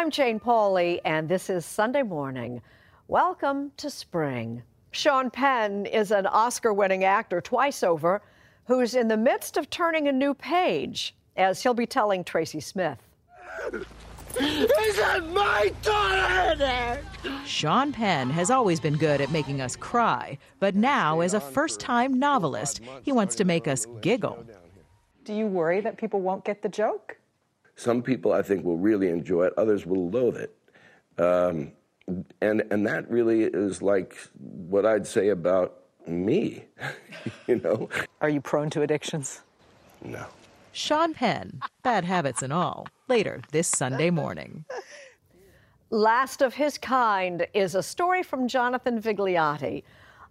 I'm Jane Pauley, and this is Sunday Morning. Welcome to spring. Sean Penn is an Oscar winning actor twice over who's in the midst of turning a new page, as he'll be telling Tracy Smith. Is that my daughter in there? Sean Penn has always been good at making us cry, but now, as a first time novelist, he wants to make us giggle. Do you worry that people won't get the joke? Some people, I think, will really enjoy it. Others will loathe it. Um, and and that really is like what I'd say about me. you know? Are you prone to addictions? No. Sean Penn, bad habits and all, later this Sunday morning. Last of his kind is a story from Jonathan Vigliotti,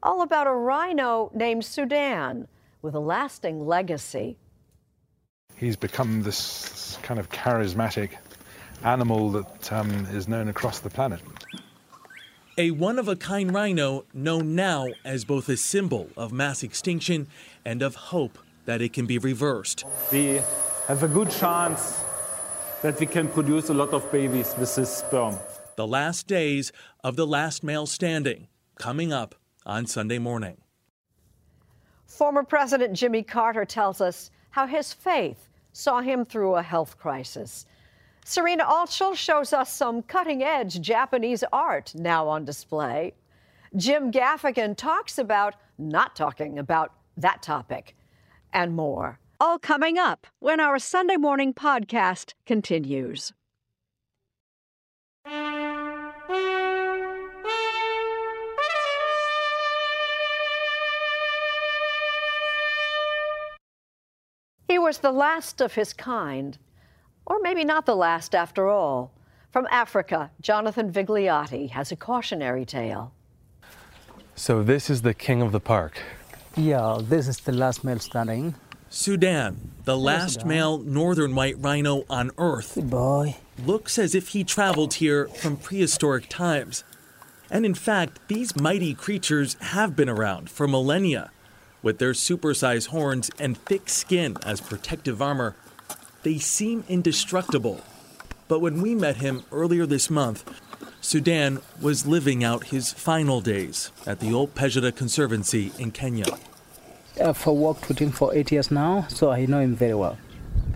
all about a rhino named Sudan with a lasting legacy. He's become this kind of charismatic animal that um, is known across the planet. A one of a kind rhino known now as both a symbol of mass extinction and of hope that it can be reversed. We have a good chance that we can produce a lot of babies with this sperm. The last days of the last male standing coming up on Sunday morning. Former President Jimmy Carter tells us how his faith saw him through a health crisis. Serena Altschul shows us some cutting edge Japanese art now on display. Jim Gaffigan talks about not talking about that topic and more. All coming up when our Sunday morning podcast continues. Was the last of his kind, or maybe not the last after all. From Africa, Jonathan Vigliotti has a cautionary tale. So, this is the king of the park. Yeah, this is the last male standing. Sudan, the last male northern white rhino on Earth, boy. looks as if he traveled here from prehistoric times. And in fact, these mighty creatures have been around for millennia. With their supersized horns and thick skin as protective armor, they seem indestructible. But when we met him earlier this month, Sudan was living out his final days at the Ol Pejeta Conservancy in Kenya. I've worked with him for eight years now, so I know him very well.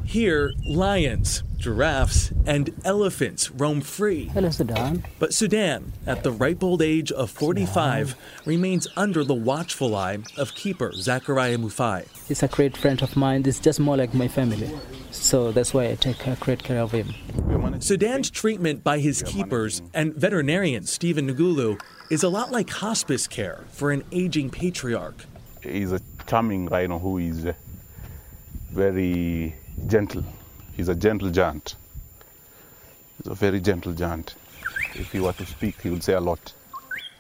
Here, lions, giraffes, and elephants roam free. Hello, Sudan. But Sudan, at the ripe old age of 45, remains under the watchful eye of keeper Zachariah Mutai. He's a great friend of mine. It's just more like my family. So that's why I take uh, great care of him. Sudan's treatment by his keepers and veterinarian Stephen Ngulu is a lot like hospice care for an aging patriarch. He's a charming rhino who is very gentle. He's a gentle giant. He's a very gentle giant. If he were to speak, he would say a lot.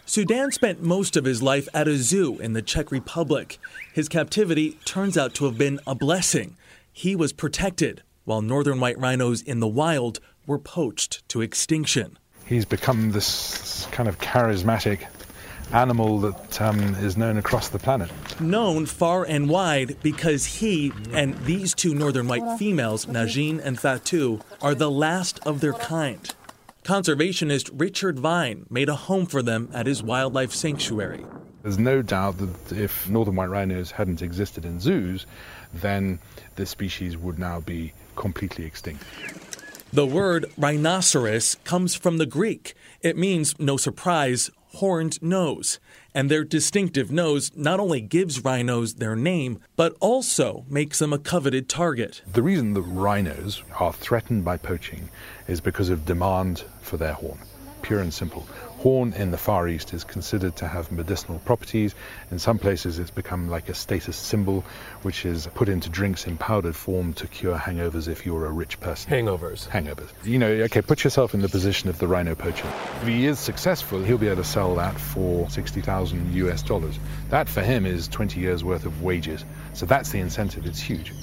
Sudan spent most of his life at a zoo in the Czech Republic. His captivity turns out to have been a blessing. He was protected, while northern white rhinos in the wild were poached to extinction. He's become this kind of charismatic animal that um, is known across the planet. Known far and wide because he and these two northern white females, Najin and Fatu, are the last of their kind. Conservationist Richard Vigne made a home for them at his wildlife sanctuary. There's no doubt that if northern white rhinos hadn't existed in zoos, then this species would now be completely extinct. The word rhinoceros comes from the Greek. It means, no surprise, horned nose. And their distinctive nose not only gives rhinos their name, but also makes them a coveted target. The reason that rhinos are threatened by poaching is because of demand for their horn. Pure and simple. Horn in the Far East is considered to have medicinal properties. In some places, it's become like a status symbol, which is put into drinks in powdered form to cure hangovers if you're a rich person. Hangovers. Hangovers. You know, okay, put yourself in the position of the rhino poacher. If he is successful, he'll be able to sell that for 60,000 US dollars. That for him is 20 years worth of wages. So that's the incentive. It's huge.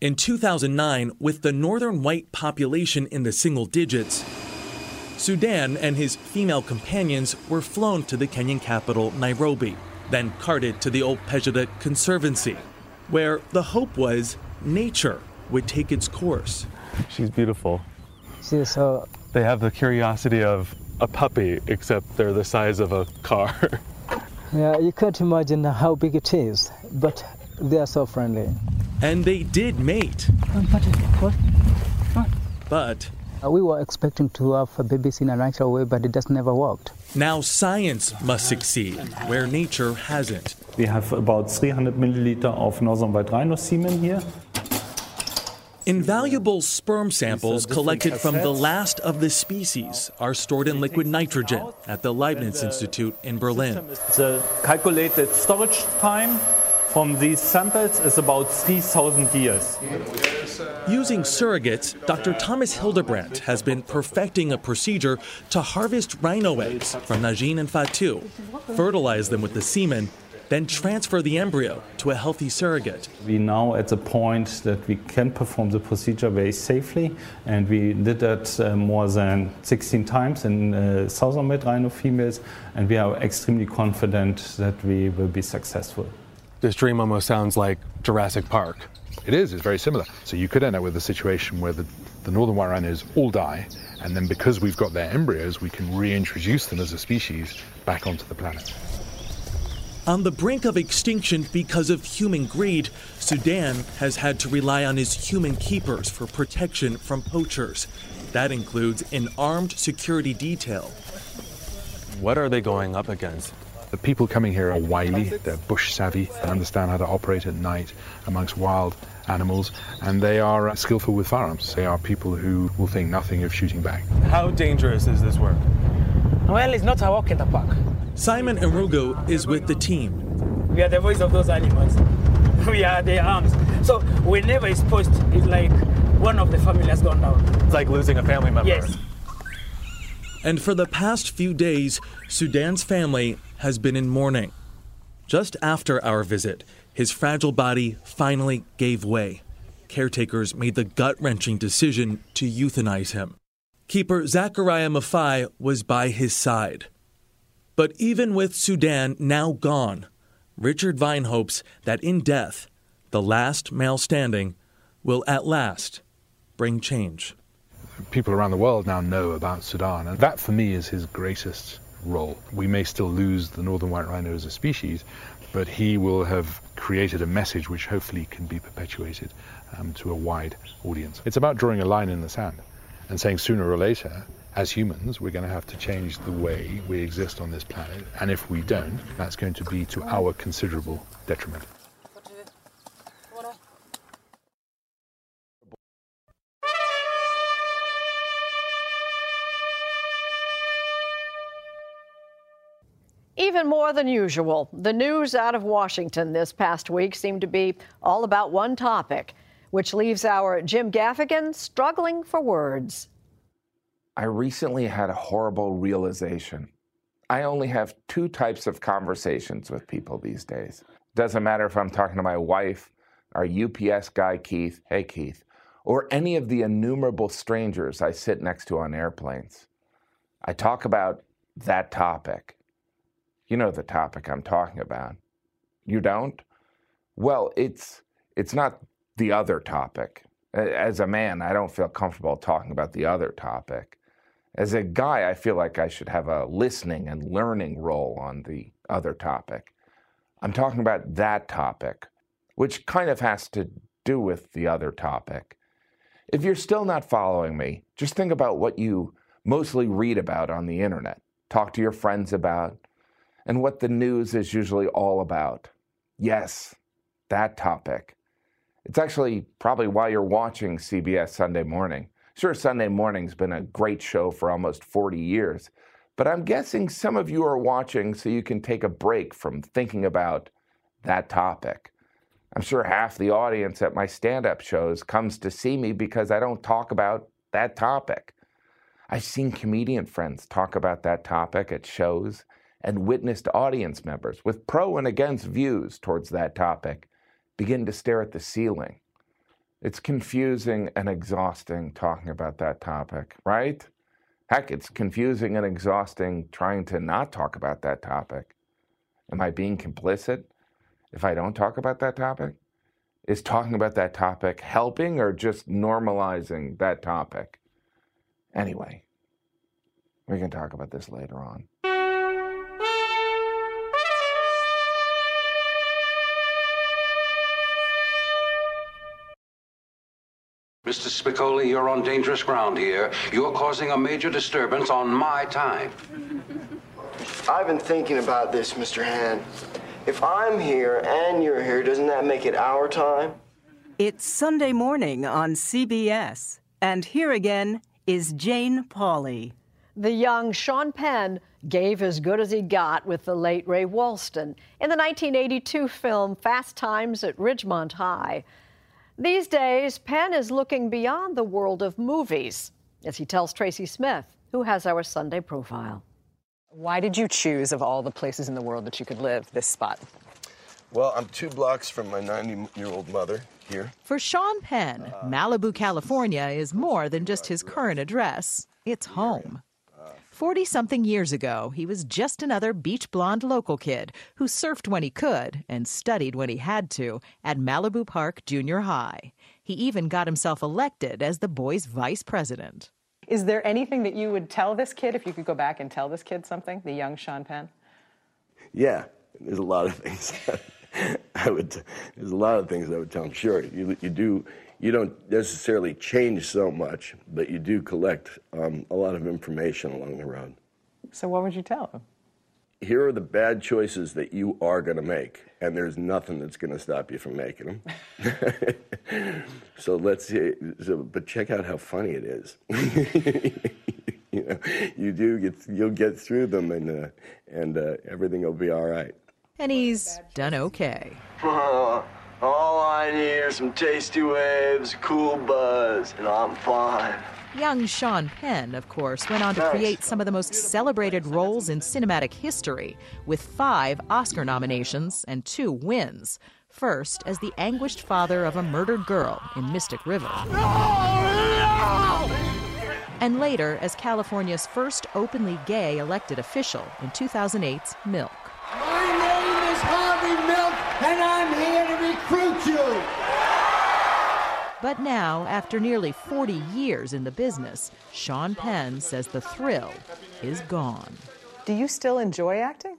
In 2009, with the northern white population in the single digits, Sudan and his female companions were flown to the Kenyan capital, Nairobi, then carted to the Ol Pejeta Conservancy, where the hope was nature would take its course. She's beautiful. She's so. They have the curiosity of a puppy, except they're the size of a car. Yeah, you can't imagine how big it is, but they are so friendly. And they did mate. But Uh, we were expecting to have a babies in a natural way, but it just never worked. now science must succeed where nature hasn't. We have about 300 milliliter of northern white rhino semen here. Invaluable sperm samples collected from the last of the species are stored in liquid nitrogen at the Leibniz Institute in Berlin. The calculated storage time from these samples is about 3,000 years. Using surrogates, Dr. Thomas Hildebrandt has been perfecting a procedure to harvest rhino eggs from Najin and Fatu, fertilize them with the semen, then transfer the embryo to a healthy surrogate. We now at the point that we can perform the procedure very safely, and we did that uh, more than 16 times in uh, southern white rhino females, and we are extremely confident that we will be successful. This dream almost sounds like Jurassic Park. It is, it's very similar. So you could end up with a situation where the, the northern white rhinos all die, and then because we've got their embryos, we can reintroduce them as a species back onto the planet. On the brink of extinction because of human greed, Sudan has had to rely on his human keepers for protection from poachers. That includes an armed security detail. What are they going up against? The people coming here are wily, they're bush savvy, they understand how to operate at night amongst wild animals, and they are uh, skillful with firearms. They are people who will think nothing of shooting back. How dangerous is this work? Well, it's not a walk in the park. Simon Erugo is with the team. We are the voice of those animals. We are their arms. So whenever it's pushed, it's like one of the family has gone down. It's like losing a family member. Yes. And for the past few days, Sudan's family has been in mourning. Just after our visit, his fragile body finally gave way. Caretakers made the gut wrenching decision to euthanize him. Keeper Zachariah Mutai was by his side. But even with Sudan now gone, Richard Vigne hopes that in death, the last male standing will at last bring change. People around the world now know about Sudan, and that for me is his greatest role. We may still lose the northern white rhino as a species, but he will have created a message which hopefully can be perpetuated um, to a wide audience. It's about drawing a line in the sand and saying sooner or later, as humans, we're going to have to change the way we exist on this planet. And if we don't, that's going to be to our considerable detriment. Even more than usual, the news out of Washington this past week seemed to be all about one topic, which leaves our Jim Gaffigan struggling for words. I recently had a horrible realization. I only have two types of conversations with people these days. Doesn't matter if I'm talking to my wife, our UPS guy, Keith, hey, Keith, or any of the innumerable strangers I sit next to on airplanes. I talk about that topic. You know the topic I'm talking about. You don't? Well, it's it's not the other topic. As a man, I don't feel comfortable talking about the other topic. As a guy, I feel like I should have a listening and learning role on the other topic. I'm talking about that topic, which kind of has to do with the other topic. If you're still not following me, just think about what you mostly read about on the internet, talk to your friends about, and what the news is usually all about. Yes, that topic. It's actually probably why you're watching CBS Sunday Morning. Sure, Sunday Morning's been a great show for almost 40 years, but I'm guessing some of you are watching so you can take a break from thinking about that topic. I'm sure half the audience at my stand up shows comes to see me because I don't talk about that topic. I've seen comedian friends talk about that topic at shows and witnessed audience members with pro and against views towards that topic begin to stare at the ceiling. It's confusing and exhausting talking about that topic, right? Heck, it's confusing and exhausting trying to not talk about that topic. Am I being complicit if I don't talk about that topic? Is talking about that topic helping or just normalizing that topic? Anyway, we can talk about this later on. Mr. Spicoli, you're on dangerous ground here. You're causing a major disturbance on my time. I've been thinking about this, Mr. Hand. If I'm here and you're here, doesn't that make it our time? It's Sunday morning on CBS. And here again is Jane Pauley. The young Sean Penn gave as good as he got with the late Ray Walston in the 1982 film Fast Times at Ridgemont High. These days, Penn is looking beyond the world of movies, as he tells Tracy Smith, who has our Sunday profile. Why did you choose, of all the places in the world that you could live, this spot? Well, I'm two blocks from my 90 year old mother here. For Sean Penn, Malibu, California is more than just his current address, it's home. 40 something years ago, he was just another beach blonde local kid who surfed when he could and studied when he had to at Malibu Park Junior High. He even got himself elected as the boys' vice president. Is there anything that you would tell this kid if you could go back and tell this kid something, the young Sean Penn? Yeah, there's a lot of things I would. There's a lot of things I would tell him. Sure, you, you do. You don't necessarily change so much, but you do collect um, a lot of information along the road. So, what would you tell him? Here are the bad choices that you are going to make, and there's nothing that's going to stop you from making them. so let's see. So, but check out how funny it is. you know, you do get you'll get through them, and uh, and uh, everything will be all right. And he's done okay. all I I need are some tasty waves, cool buzz, and I'm fine. Young Sean Penn, of course, went on to create some of the most celebrated roles in cinematic history, with five Oscar nominations and two wins. First, as the anguished father of a murdered girl in Mystic River. And later, as California's first openly gay elected official in 2008's Milk. My name is Harvey Milk, and I'm here to recruit you. But now, after nearly 40 years in the business, Sean Penn says the thrill is gone. Do you still enjoy acting?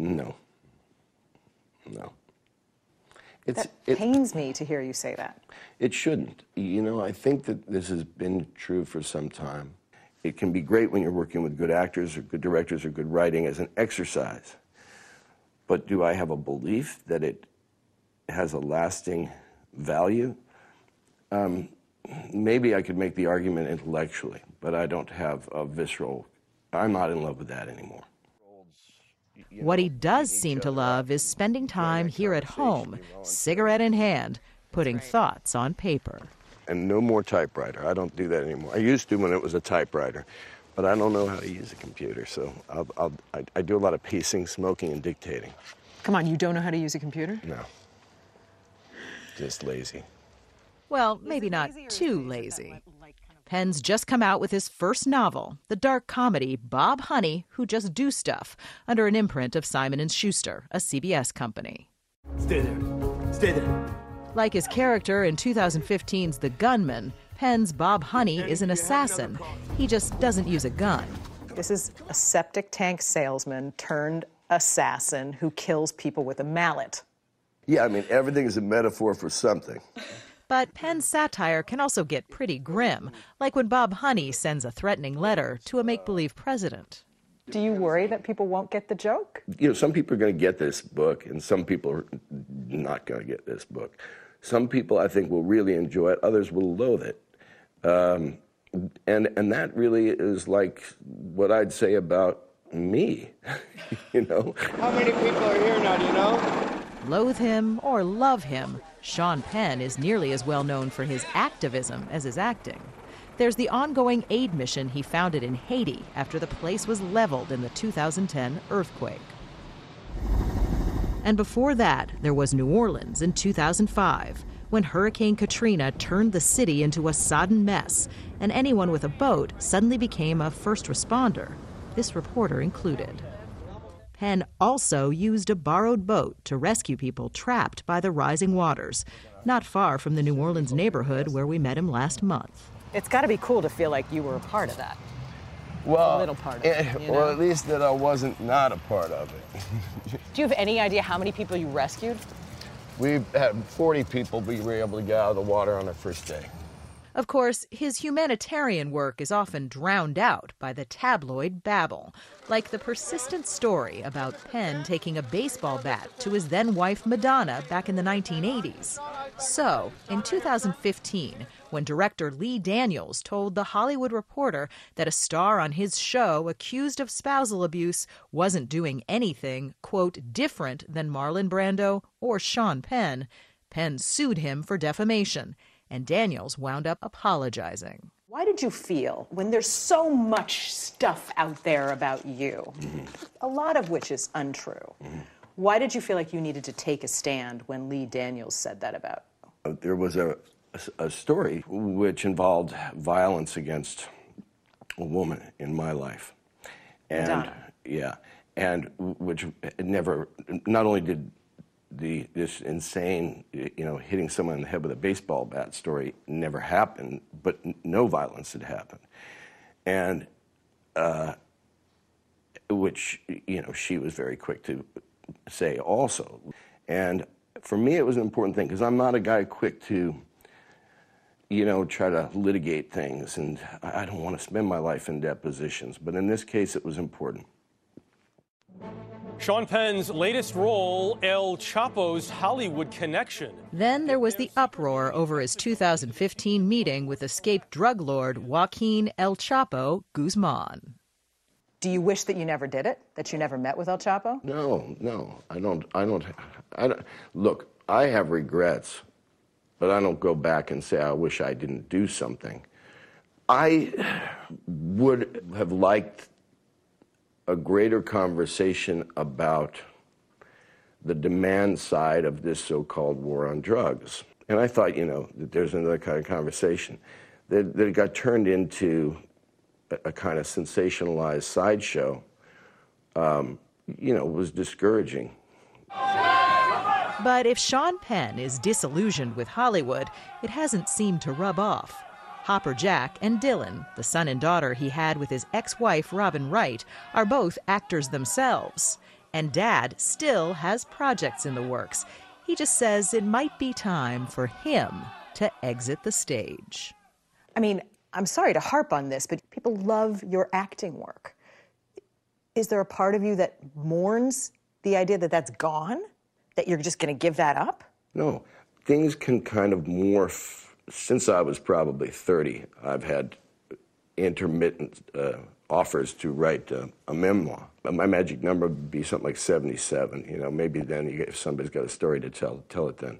No. No. It's, that it, pains me to hear you say that. It shouldn't. You know, I think that this has been true for some time. It can be great when you're working with good actors or good directors or good writing as an exercise. But do I have a belief that it has a lasting value? Um, maybe I could make the argument intellectually, but I don't have a visceral, I'm not in love with that anymore. What he does seem to love is spending time here at home, cigarette in hand, putting thoughts on paper. And no more typewriter. I don't do that anymore. I used to when it was a typewriter, but I don't know how to use a computer, so I'll, I'll, I, I do a lot of pacing, smoking, and dictating. Come on, you don't know how to use a computer? No. Just lazy. Well, maybe not too lazy. Penn's just come out with his first novel, the dark comedy Bob Honey, Who Just Do Stuff, under an imprint of Simon and Schuster, a CBS company. Stay there. Stay there. Like his character in 2015's The Gunman, Penn's Bob Honey is an assassin. He just doesn't use a gun. This is a septic tank salesman turned assassin who kills people with a mallet. Yeah, I mean, everything is a metaphor for something. But Penn's satire can also get pretty grim, like when Bob Honey sends a threatening letter to a make believe president. Do you worry that people won't get the joke? You know, some people are going to get this book, and some people are not going to get this book. Some people, I think, will really enjoy it. Others will loathe it. Um, and and that really is like what I'd say about me. you know. How many people are here now, do you know? Loathe him or love him, Sean Penn is nearly as well known for his activism as his acting. There's the ongoing aid mission he founded in Haiti after the place was leveled in the 2010 earthquake. And before that, there was New Orleans in 2005 when Hurricane Katrina turned the city into a sodden mess, and anyone with a boat suddenly became a first responder, this reporter included. Penn also used a borrowed boat to rescue people trapped by the rising waters, not far from the New Orleans neighborhood where we met him last month. It's got to be cool to feel like you were a part of that. Well, a little part of eh, it. you well, know? at least that I wasn't not a part of it. Do you have any idea how many people you rescued? we had 40 people we were able to get out of the water on our first day. Of course, his humanitarian work is often drowned out by the tabloid babble, like the persistent story about Penn taking a baseball bat to his then wife Madonna back in the 1980s. So, in 2015, when director Lee Daniels told The Hollywood Reporter that a star on his show accused of spousal abuse wasn't doing anything, quote, different than Marlon Brando or Sean Penn, Penn sued him for defamation and Daniels wound up apologizing. Why did you feel when there's so much stuff out there about you, a lot of which is untrue? Why did you feel like you needed to take a stand when Lee Daniels said that about you? Uh, there was a, a, a story which involved violence against a woman in my life. And Madonna. yeah, and which uh, never, not only did the this insane, you know, hitting someone in the head with a baseball bat story never happened, but no violence had happened, and uh, which you know she was very quick to say also, and for me it was an important thing because I'm not a guy quick to, you know, try to litigate things, and I don't want to spend my life in depositions, but in this case it was important. Sean Penn's latest role, El Chapo's Hollywood connection. Then there was the uproar over his 2015 meeting with escaped drug lord Joaquin El Chapo Guzman. Do you wish that you never did it? That you never met with El Chapo? No, no, I don't. I don't. I don't. Look, I have regrets, but I don't go back and say I wish I didn't do something. I would have liked a greater conversation about the demand side of this so-called war on drugs. And I thought, you know, that there's another kind of conversation that, that got turned into a, a kind of sensationalized sideshow. Um, you know, was discouraging. But if Sean Penn is disillusioned with Hollywood, it hasn't seemed to rub off. Hopper Jack and Dylan, the son and daughter he had with his ex wife Robin Wright, are both actors themselves. And Dad still has projects in the works. He just says it might be time for him to exit the stage. I mean, I'm sorry to harp on this, but people love your acting work. Is there a part of you that mourns the idea that that's gone? That you're just going to give that up? No, things can kind of morph. Since I was probably 30, I've had intermittent uh, offers to write uh, a memoir. My magic number would be something like 77. You know, maybe then you, if somebody's got a story to tell, tell it then.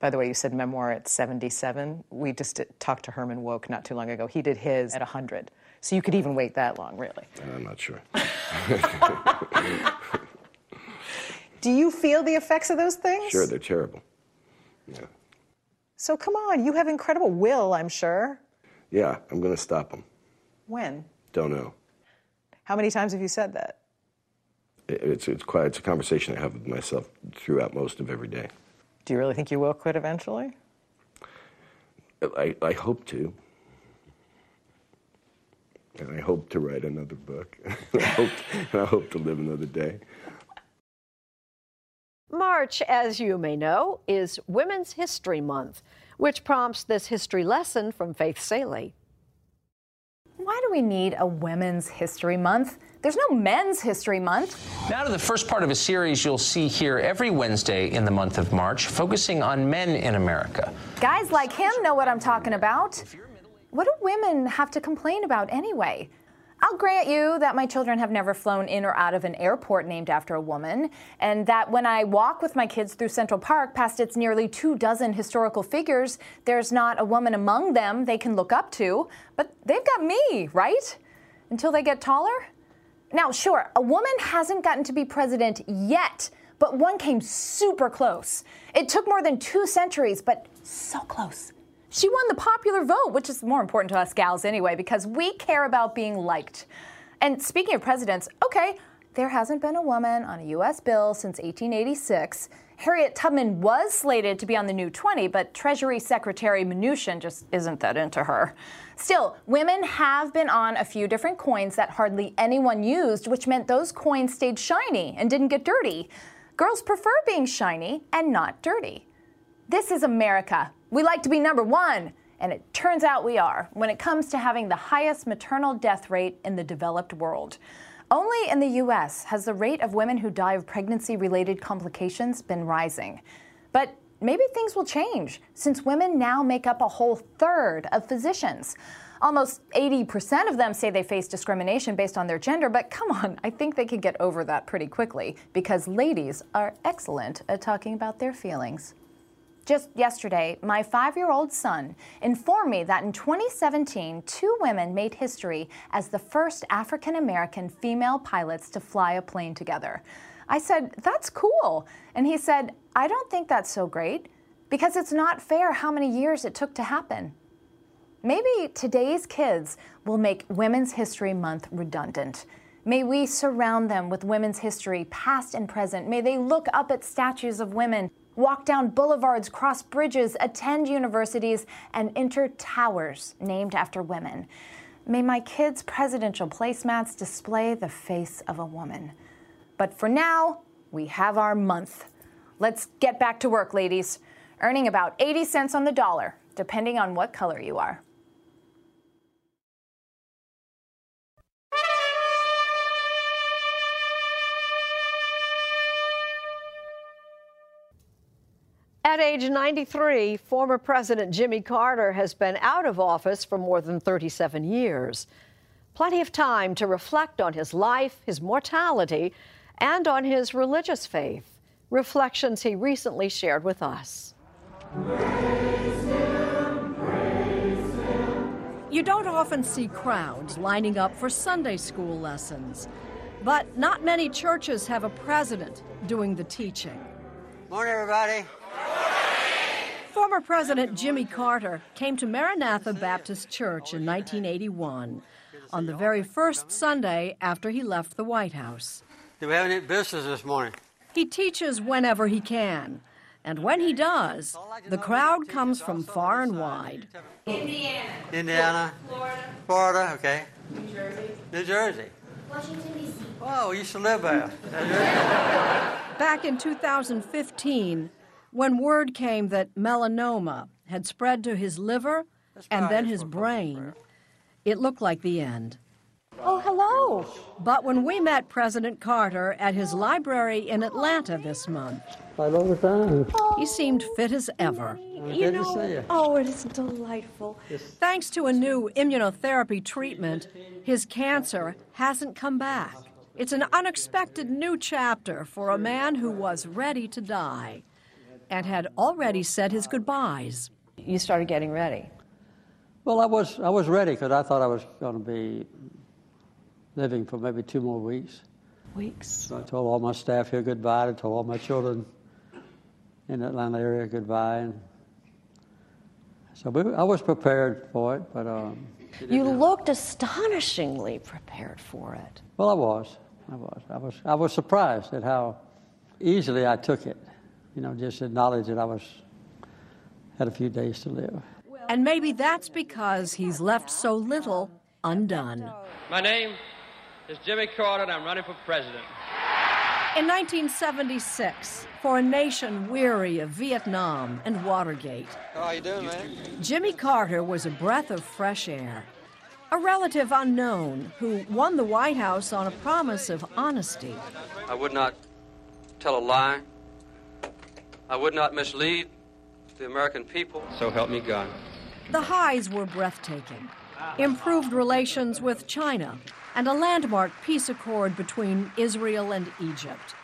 By the way, you said memoir at 77. We just did, talked to Herman Wouk not too long ago. He did his at 100. So you could even wait that long, really. I'm not sure. Do you feel the effects of those things? Sure, they're terrible. Yeah. So come on, you have incredible will, I'm sure. Yeah, I'm going to stop him. When? Don't know. How many times have you said that? It's, it's quite it's a conversation I have with myself throughout most of every day. Do you really think you will quit eventually? I, I hope to. And I hope to write another book. I hope, and I hope to live another day. March, as you may know, is Women's History Month, which prompts this history lesson from Faith Salie. Why do we need a Women's History Month? There's no Men's History Month. Now to the first part of a series you'll see here every Wednesday in the month of March, focusing on men in America. Guys like him know what I'm talking about. What do women have to complain about anyway? I'll grant you that my children have never flown in or out of an airport named after a woman, and that when I walk with my kids through Central Park past its nearly two dozen historical figures, there's not a woman among them they can look up to. But they've got me, right? Until they get taller? Now, sure, a woman hasn't gotten to be president yet, but one came super close. It took more than two centuries, but so close. She won the popular vote, which is more important to us gals anyway, because we care about being liked. And speaking of presidents, okay, there hasn't been a woman on a U.S. bill since 1886. Harriet Tubman was slated to be on the new 20, but Treasury Secretary Mnuchin just isn't that into her. Still, women have been on a few different coins that hardly anyone used, which meant those coins stayed shiny and didn't get dirty. Girls prefer being shiny and not dirty. This is America. We like to be number one, and it turns out we are when it comes to having the highest maternal death rate in the developed world. Only in the US has the rate of women who die of pregnancy related complications been rising. But maybe things will change since women now make up a whole third of physicians. Almost 80% of them say they face discrimination based on their gender, but come on, I think they could get over that pretty quickly because ladies are excellent at talking about their feelings. Just yesterday, my five year old son informed me that in 2017, two women made history as the first African American female pilots to fly a plane together. I said, That's cool. And he said, I don't think that's so great because it's not fair how many years it took to happen. Maybe today's kids will make Women's History Month redundant. May we surround them with women's history, past and present. May they look up at statues of women, walk down boulevards, cross bridges, attend universities, and enter towers named after women. May my kids' presidential placemats display the face of a woman. But for now, we have our month. Let's get back to work, ladies, earning about 80 cents on the dollar, depending on what color you are. At age 93, former President Jimmy Carter has been out of office for more than 37 years. Plenty of time to reflect on his life, his mortality, and on his religious faith. Reflections he recently shared with us. You don't often see crowds lining up for Sunday school lessons, but not many churches have a president doing the teaching. Morning, everybody. Former President Jimmy Carter came to Maranatha Baptist Church in 1981 on the very first Sunday after he left the White House. Do we have any business this morning? He teaches whenever he can, and when he does, the crowd comes from far and wide. Indiana. Indiana. Florida. Florida, okay. New Jersey. New Jersey. Washington, D.C. Oh, we used to live there. Back in 2015, when word came that melanoma had spread to his liver and then his brain, it looked like the end. Oh, hello. But when we met President Carter at his library in Atlanta this month, Right all the time. he seemed fit as ever. Good to see you. Oh, it is delightful. Thanks to a new immunotherapy treatment, his cancer hasn't come back. It's an unexpected new chapter for a man who was ready to die and had already said his goodbyes. You started getting ready. Well, I was I was ready because I thought I was going to be living for maybe two more weeks. Weeks. So I told all my staff here goodbye. I told all my children in the Atlanta area goodbye. And so we, I was prepared for it, but um, You looked astonishingly prepared for it. well, I was. I was. I was. I was surprised at how easily I took it. You know, just acknowledge that I was had a few days to live. And maybe that's because he's left so little undone. My name is Jimmy Carter, and I'm running for president. In 1976, for a nation weary of Vietnam and Watergate, How you doing, man? Jimmy Carter was a breath of fresh air. A relative unknown who won the White House on a promise of honesty. I would not tell a lie. I would not mislead the American people. So help me God. The highs were breathtaking. Improved relations with China and a landmark peace accord between Israel and Egypt.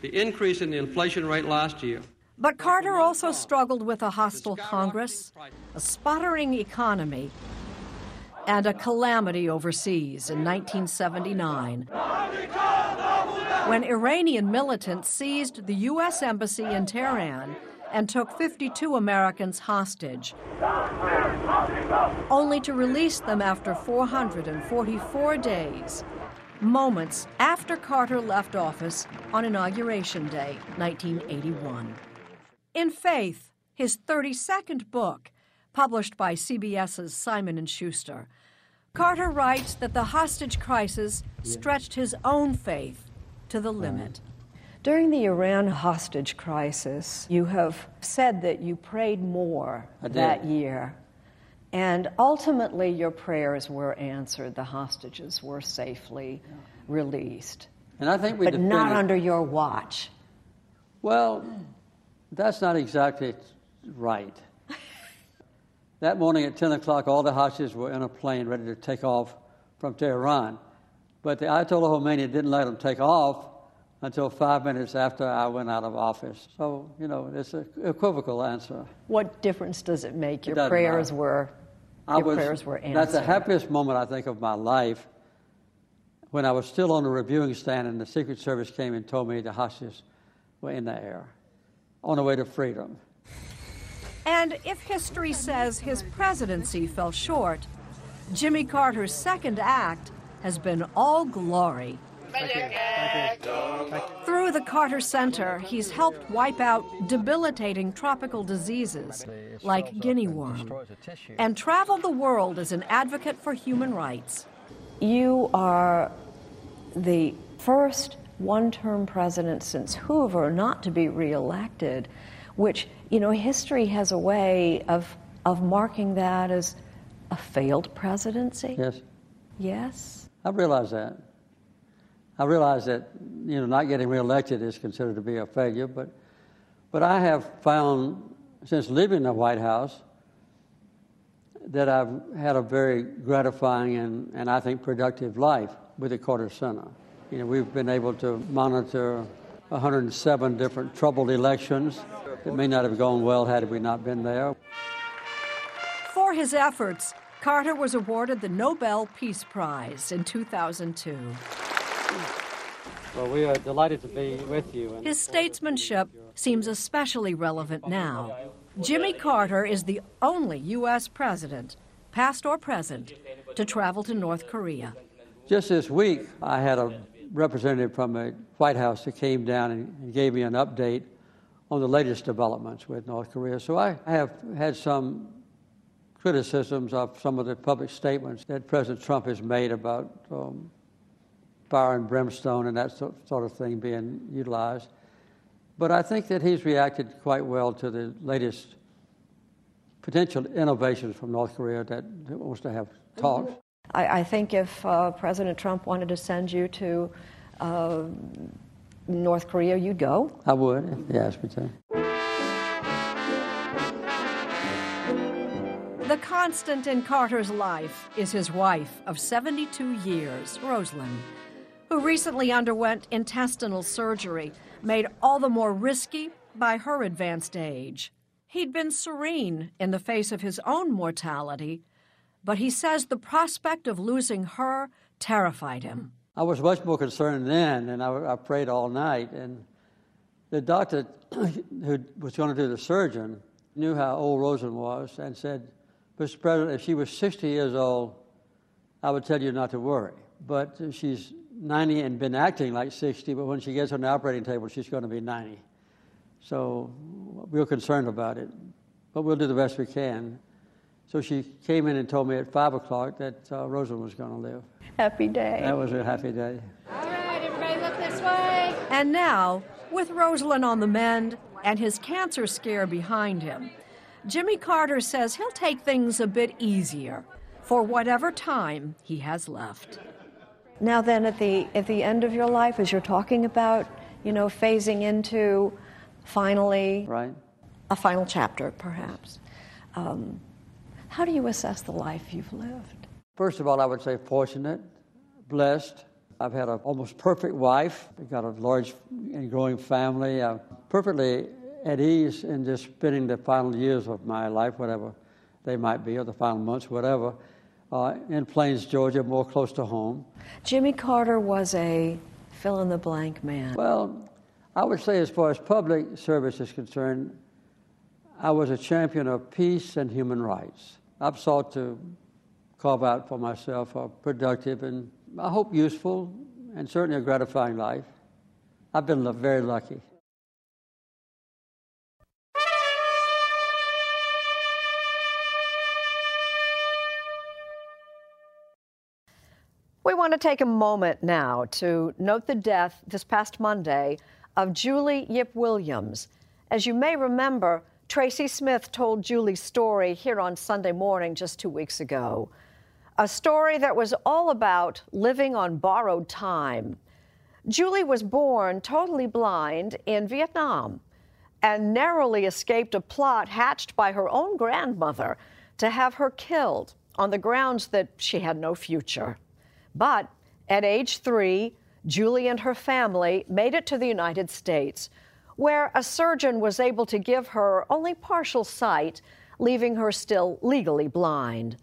The increase in the inflation rate last year But Carter also struggled with a hostile Congress, a sputtering economy, and a calamity overseas in 1979 when Iranian militants seized the U.S. Embassy in Tehran and took 52 Americans hostage, only to release them after 444 days, moments after Carter left office on Inauguration Day, 1981. In Faith, his 32nd book, published by CBS's Simon & Schuster, Carter writes that the hostage crisis stretched his own faith to the limit. During the Iran hostage crisis, you have said that you prayed more that year. And ultimately, your prayers were answered. The hostages were safely released. And I think we but not under your watch. Well, that's not exactly right. that morning at 10 o'clock, all the hostages were in a plane ready to take off from Tehran. But the Ayatollah Khomeini didn't let them take off until five minutes after I went out of office. So, you know, it's an equivocal answer. What difference does it make? Your doesn't prayers matter. were I your was, prayers were answered. That's the happiest moment, I think, of my life when I was still on the reviewing stand and the Secret Service came and told me the hostages were in the air on the way to freedom. And if history says his presidency fell short, Jimmy Carter's second act has been all glory. Through the Carter Center, he's helped wipe out debilitating tropical diseases like guinea worm and traveled the world as an advocate for human rights. You are the first one term president since Hoover not to be reelected, which, you know, history has a way of, of marking that as a failed presidency. Yes, Yes? I realize that. I realize that you know not getting reelected is considered to be a failure, but but I have found since leaving the White House that I've had a very gratifying and, and I think productive life with the Carter Center. You know, we've been able to monitor 107 different troubled elections. It may not have gone well had we not been there. For his efforts, Carter was awarded the Nobel Peace Prize in 2002. Well, we are delighted to be with you. His statesmanship seems especially relevant now. Jimmy Carter is the only U.S. president, past or present, to travel to North Korea. Just this week, I had a representative from the White House that came down and gave me an update on the latest developments with North Korea. So I have had some criticisms of some of the public statements that President Trump has made about um, fire and brimstone and that sort of thing being utilized. But I think that he's reacted quite well to the latest potential innovations from North Korea that wants to have talks. I, I think if uh, President Trump wanted to send you to uh, North Korea, you'd go. I would, if he asked me to. The constant in Carter's life is his wife of 72 years, Rosalynn, who recently underwent intestinal surgery, made all the more risky by her advanced age. He'd been serene in the face of his own mortality, but he says the prospect of losing her terrified him. I was much more concerned then, and I, I prayed all night. And the doctor who was going to do the surgeon knew how old Rosalynn was and said, Mr. President, if she was 60 years old, I would tell you not to worry. But she's 90 and been acting like 60, but when she gets on the operating table, she's going to be 90. So we're concerned about it, but we'll do the best we can. So she came in and told me at 5 o'clock that uh, Rosalynn was going to live. Happy day. That was a happy day. All right, everybody look this way. And now, with Rosalynn on the mend and his cancer scare behind him, Jimmy Carter says he'll take things a bit easier for whatever time he has left. Now then, at the at the end of your life, as you're talking about, you know, phasing into finally right. a final chapter, perhaps. Um, how do you assess the life you've lived? First of all, I would say fortunate, blessed. I've had an almost perfect wife. I've got a large and growing family. I'm perfectly at ease in just spending the final years of my life, whatever they might be, or the final months, whatever, uh, in Plains, Georgia, more close to home. Jimmy Carter was a fill in the blank man. Well, I would say, as far as public service is concerned, I was a champion of peace and human rights. I've sought to carve out for myself a productive and, I hope, useful and certainly a gratifying life. I've been very lucky. We want to take a moment now to note the death this past Monday of Julie Yip Williams. As you may remember, Tracy Smith told Julie's story here on Sunday morning just two weeks ago. A story that was all about living on borrowed time. Julie was born totally blind in Vietnam and narrowly escaped a plot hatched by her own grandmother to have her killed on the grounds that she had no future. But at age three, Julie and her family made it to the United States, where a surgeon was able to give her only partial sight, leaving her still legally blind.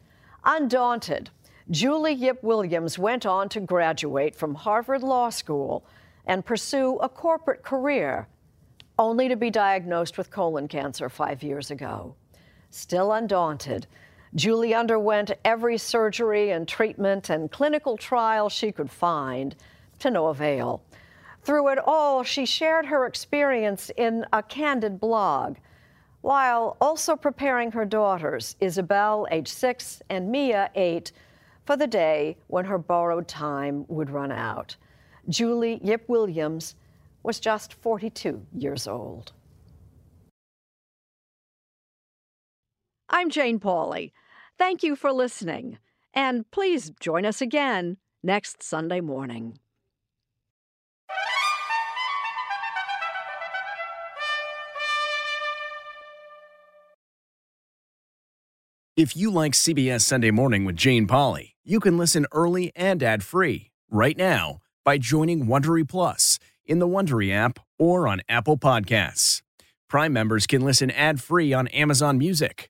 Undaunted, Julie Yip Williams went on to graduate from Harvard Law School and pursue a corporate career, only to be diagnosed with colon cancer five years ago. Still undaunted, Julie underwent every surgery and treatment and clinical trial she could find to no avail. Through it all, she shared her experience in a candid blog, while also preparing her daughters, Isabel, age six, and Mia, eight, for the day when her borrowed time would run out. Julie Yip Williams was just 42 years old. I'm Jane Pauley. Thank you for listening, and please join us again next Sunday morning. If you like CBS Sunday Morning with Jane Pauley, you can listen early and ad-free right now by joining Wondery Plus in the Wondery app or on Apple Podcasts. Prime members can listen ad-free on Amazon Music.